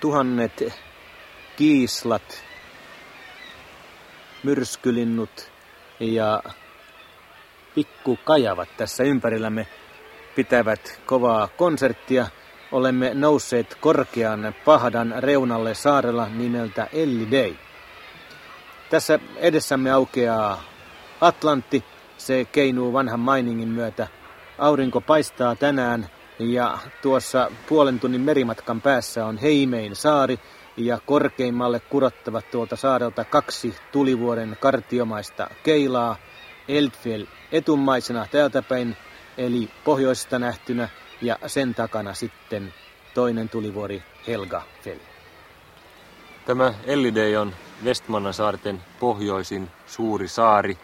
tuhannet kiislat, myrskylinnut ja pikkukajavat tässä ympärillämme pitävät kovaa konserttia. Olemme nousseet korkean pahdan reunalle saarella nimeltä Elli Day. Tässä edessämme aukeaa Atlantti. Se keinuu vanhan mainingin myötä. Aurinko paistaa tänään ja tuossa puolen tunnin merimatkan päässä on Heimein saari ja korkeimmalle kurottavat tuolta saarelta kaksi tulivuoren kartiomaista keilaa. Eldfjell etummaisena täältä päin, eli pohjoisesta nähtynä, ja sen takana sitten toinen tulivuori Helgafell. Tämä Ellidei on saarten pohjoisin suuri saari.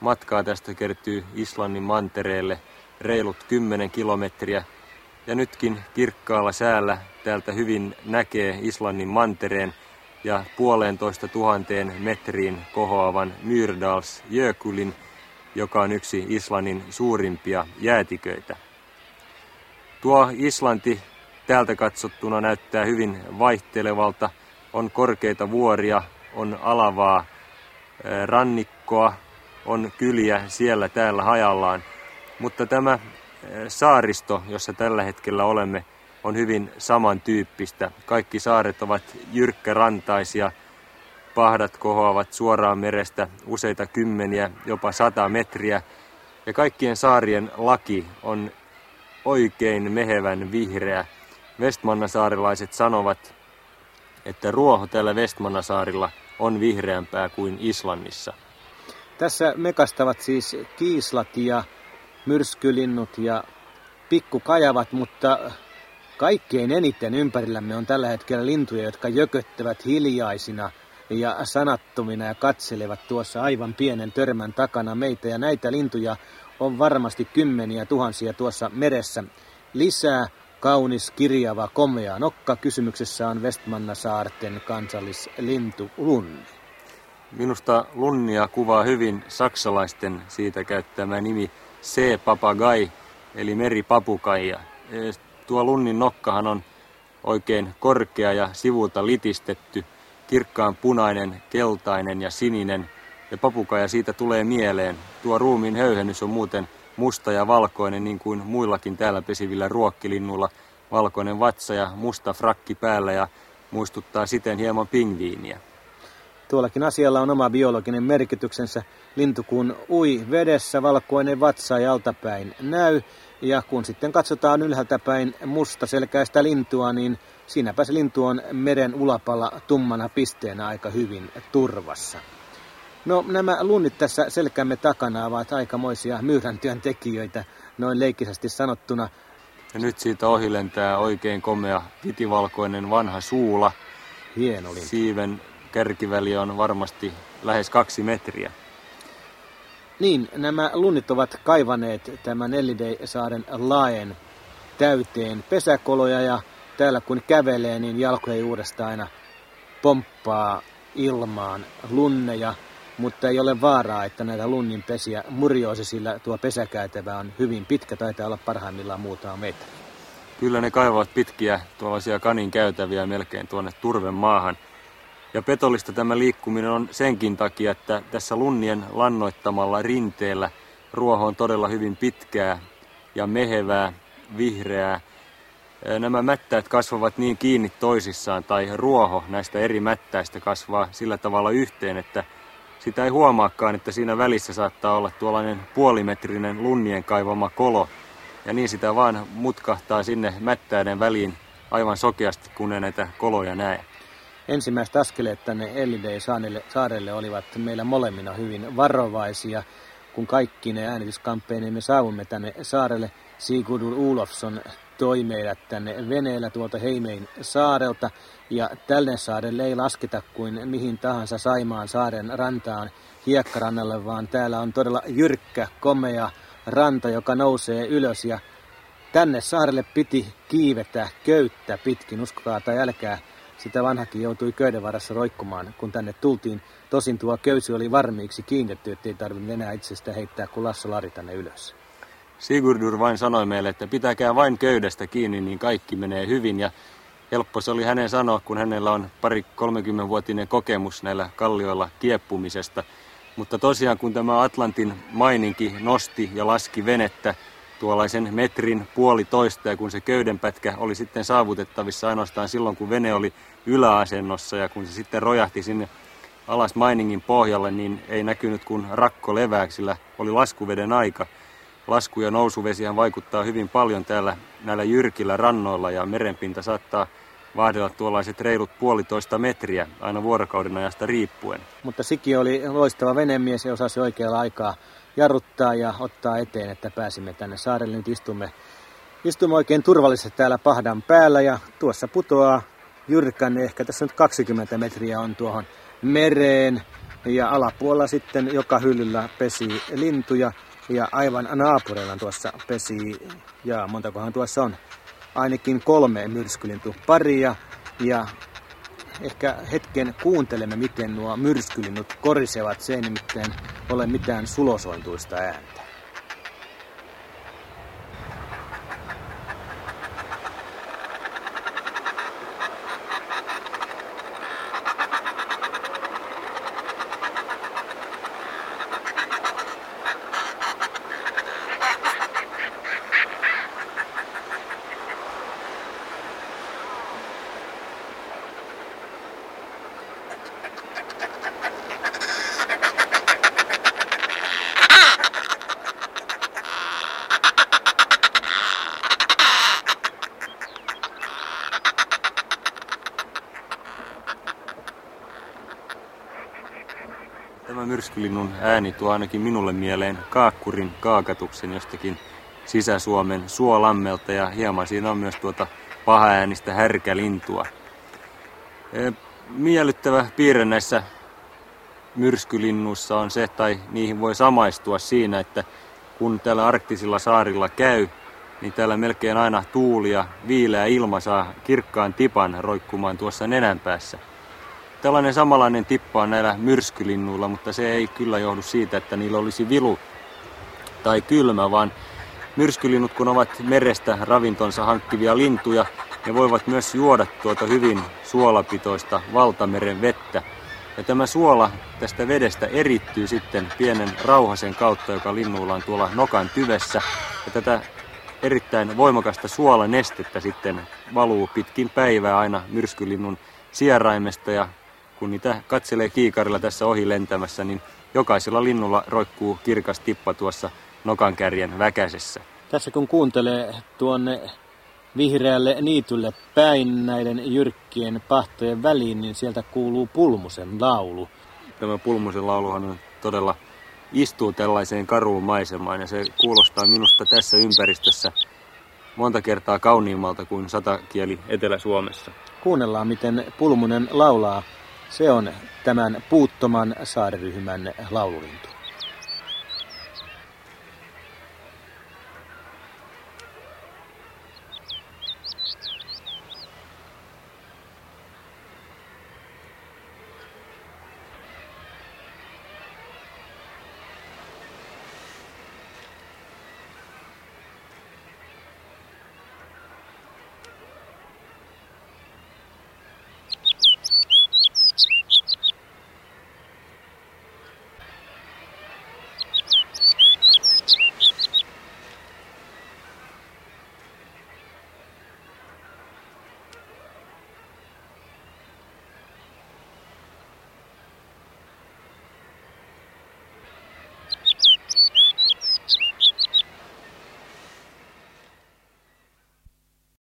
Matkaa tästä kertyy Islannin mantereelle reilut 10 kilometriä. Ja nytkin kirkkaalla säällä täältä hyvin näkee Islannin mantereen ja puolentoista tuhanteen metriin kohoavan Myrdals Jökulin, joka on yksi Islannin suurimpia jäätiköitä. Tuo Islanti täältä katsottuna näyttää hyvin vaihtelevalta. On korkeita vuoria, on alavaa rannikkoa, on kyliä siellä täällä hajallaan. Mutta tämä saaristo, jossa tällä hetkellä olemme, on hyvin samantyyppistä. Kaikki saaret ovat jyrkkärantaisia, pahdat kohoavat suoraan merestä useita kymmeniä, jopa sata metriä. Ja kaikkien saarien laki on oikein mehevän vihreä. Vestmannasaarilaiset sanovat, että ruoho tällä Vestmannasaarilla on vihreämpää kuin Islannissa. Tässä mekastavat siis kiislat ja myrskylinnut ja pikkukajavat, mutta kaikkein eniten ympärillämme on tällä hetkellä lintuja, jotka jököttävät hiljaisina ja sanattomina ja katselevat tuossa aivan pienen törmän takana meitä. Ja näitä lintuja on varmasti kymmeniä tuhansia tuossa meressä. Lisää kaunis, kirjava, komea nokka. Kysymyksessä on Westmanna saarten kansallislintu Lunni. Minusta lunnia kuvaa hyvin saksalaisten siitä käyttämä nimi C-papagai, eli meripapukaija. E, tuo lunnin nokkahan on oikein korkea ja sivulta litistetty, kirkkaan punainen, keltainen ja sininen, ja papukaija siitä tulee mieleen. Tuo ruumiin höyhennys on muuten musta ja valkoinen, niin kuin muillakin täällä pesivillä ruokkilinnuilla. Valkoinen vatsa ja musta frakki päällä ja muistuttaa siten hieman pingviiniä. Tuollakin asialla on oma biologinen merkityksensä. Lintu kun ui vedessä, valkoinen vatsa ja altapäin näy. Ja kun sitten katsotaan ylhäältä päin musta selkäistä lintua, niin siinäpä se lintu on meren ulapalla tummana pisteenä aika hyvin turvassa. No nämä lunnit tässä selkämme takana ovat aikamoisia myyräntyön tekijöitä, noin leikkisästi sanottuna. Ja nyt siitä ohi lentää oikein komea vitivalkoinen vanha suula. Hieno lintu. Siiven kärkiväli on varmasti lähes kaksi metriä. Niin, nämä lunnit ovat kaivaneet tämän Ellidei-saaren laen täyteen pesäkoloja ja täällä kun kävelee, niin jalkojen juuresta aina pomppaa ilmaan lunneja, mutta ei ole vaaraa, että näitä lunnin pesiä murjoisi, sillä tuo pesäkäytävä on hyvin pitkä, taitaa olla parhaimmillaan muutama metri. Kyllä ne kaivavat pitkiä tuollaisia kanin käytäviä melkein tuonne turven maahan. Ja petollista tämä liikkuminen on senkin takia, että tässä lunnien lannoittamalla rinteellä ruoho on todella hyvin pitkää ja mehevää, vihreää. Nämä mättäät kasvavat niin kiinni toisissaan, tai ruoho näistä eri mättäistä kasvaa sillä tavalla yhteen, että sitä ei huomaakaan, että siinä välissä saattaa olla tuollainen puolimetrinen lunnien kaivama kolo. Ja niin sitä vaan mutkahtaa sinne mättäiden väliin aivan sokeasti, kun ei näitä koloja näe. Ensimmäiset askeleet tänne Ellidei saarelle olivat meillä molemmina hyvin varovaisia. Kun kaikki ne äänityskampeenimme saavumme tänne saarelle, Sigurdur Ulofsson toi meidät tänne veneellä tuolta Heimein saarelta. Ja tälle saarelle ei lasketa kuin mihin tahansa Saimaan saaren rantaan hiekkarannalle, vaan täällä on todella jyrkkä, komea ranta, joka nousee ylös. Ja tänne saarelle piti kiivetä köyttä pitkin, uskokaa tai älkää. Sitä vanhakin joutui köyden varassa roikkumaan, kun tänne tultiin. Tosin tuo köysi oli varmiiksi kiinnitetty, ettei tarvinnut enää itsestä heittää kuin Lasso Lari tänne ylös. Sigurdur vain sanoi meille, että pitäkää vain köydestä kiinni, niin kaikki menee hyvin. Ja helppo se oli hänen sanoa, kun hänellä on pari 30-vuotinen kokemus näillä kallioilla kieppumisesta. Mutta tosiaan kun tämä Atlantin maininki nosti ja laski venettä tuollaisen metrin puolitoista ja kun se köydenpätkä oli sitten saavutettavissa ainoastaan silloin, kun vene oli yläasennossa ja kun se sitten rojahti sinne alas mainingin pohjalle, niin ei näkynyt kuin rakko levääksi, sillä oli laskuveden aika. Lasku- ja nousuvesihän vaikuttaa hyvin paljon täällä näillä jyrkillä rannoilla ja merenpinta saattaa vaahdella tuollaiset reilut puolitoista metriä aina vuorokauden ajasta riippuen. Mutta Siki oli loistava venemies ja osasi oikealla aikaa jarruttaa ja ottaa eteen, että pääsimme tänne saarelle. Nyt istumme, istumme oikein turvallisesti täällä pahdan päällä ja tuossa putoaa jyrkän, ehkä tässä nyt 20 metriä on tuohon mereen. Ja alapuolella sitten joka hyllyllä pesi lintuja ja aivan naapurilla tuossa pesi, ja montakohan tuossa on, ainakin kolme myrskylintuparia ja ehkä hetken kuuntelemme, miten nuo myrskylinnut korisevat. Se ei nimittäin ole mitään sulosointuista ääntä. Myrskylinnun ääni tuo ainakin minulle mieleen kaakkurin kaakatuksen jostakin Sisä-Suomen suolammelta ja hieman siinä on myös tuota pahaäänistä härkälintua. Miellyttävä piirre näissä myrskylinnuissa on se, tai niihin voi samaistua siinä, että kun täällä arktisilla saarilla käy, niin täällä melkein aina tuuli ja viileä ilma saa kirkkaan tipan roikkumaan tuossa nenänpäässä. Tällainen samanlainen tippa on näillä myrskylinnuilla, mutta se ei kyllä johdu siitä, että niillä olisi vilu tai kylmä, vaan myrskylinnut kun ovat merestä ravintonsa hankkivia lintuja, ne voivat myös juoda tuota hyvin suolapitoista valtameren vettä. Ja tämä suola tästä vedestä erittyy sitten pienen rauhasen kautta, joka linnuilla on tuolla nokan tyvessä. Ja tätä erittäin voimakasta suolanestettä sitten valuu pitkin päivää aina myrskylinnun sieraimesta ja kun niitä katselee kiikarilla tässä ohi lentämässä, niin jokaisella linnulla roikkuu kirkas tippa tuossa nokankärjen väkäisessä. Tässä kun kuuntelee tuonne vihreälle niitylle päin näiden jyrkkien pahtojen väliin, niin sieltä kuuluu pulmusen laulu. Tämä pulmusen lauluhan on todella istuu tällaiseen karuun maisemaan ja se kuulostaa minusta tässä ympäristössä monta kertaa kauniimmalta kuin satakieli Etelä-Suomessa. Kuunnellaan, miten pulmunen laulaa se on tämän puuttoman saariryhmän laululintu.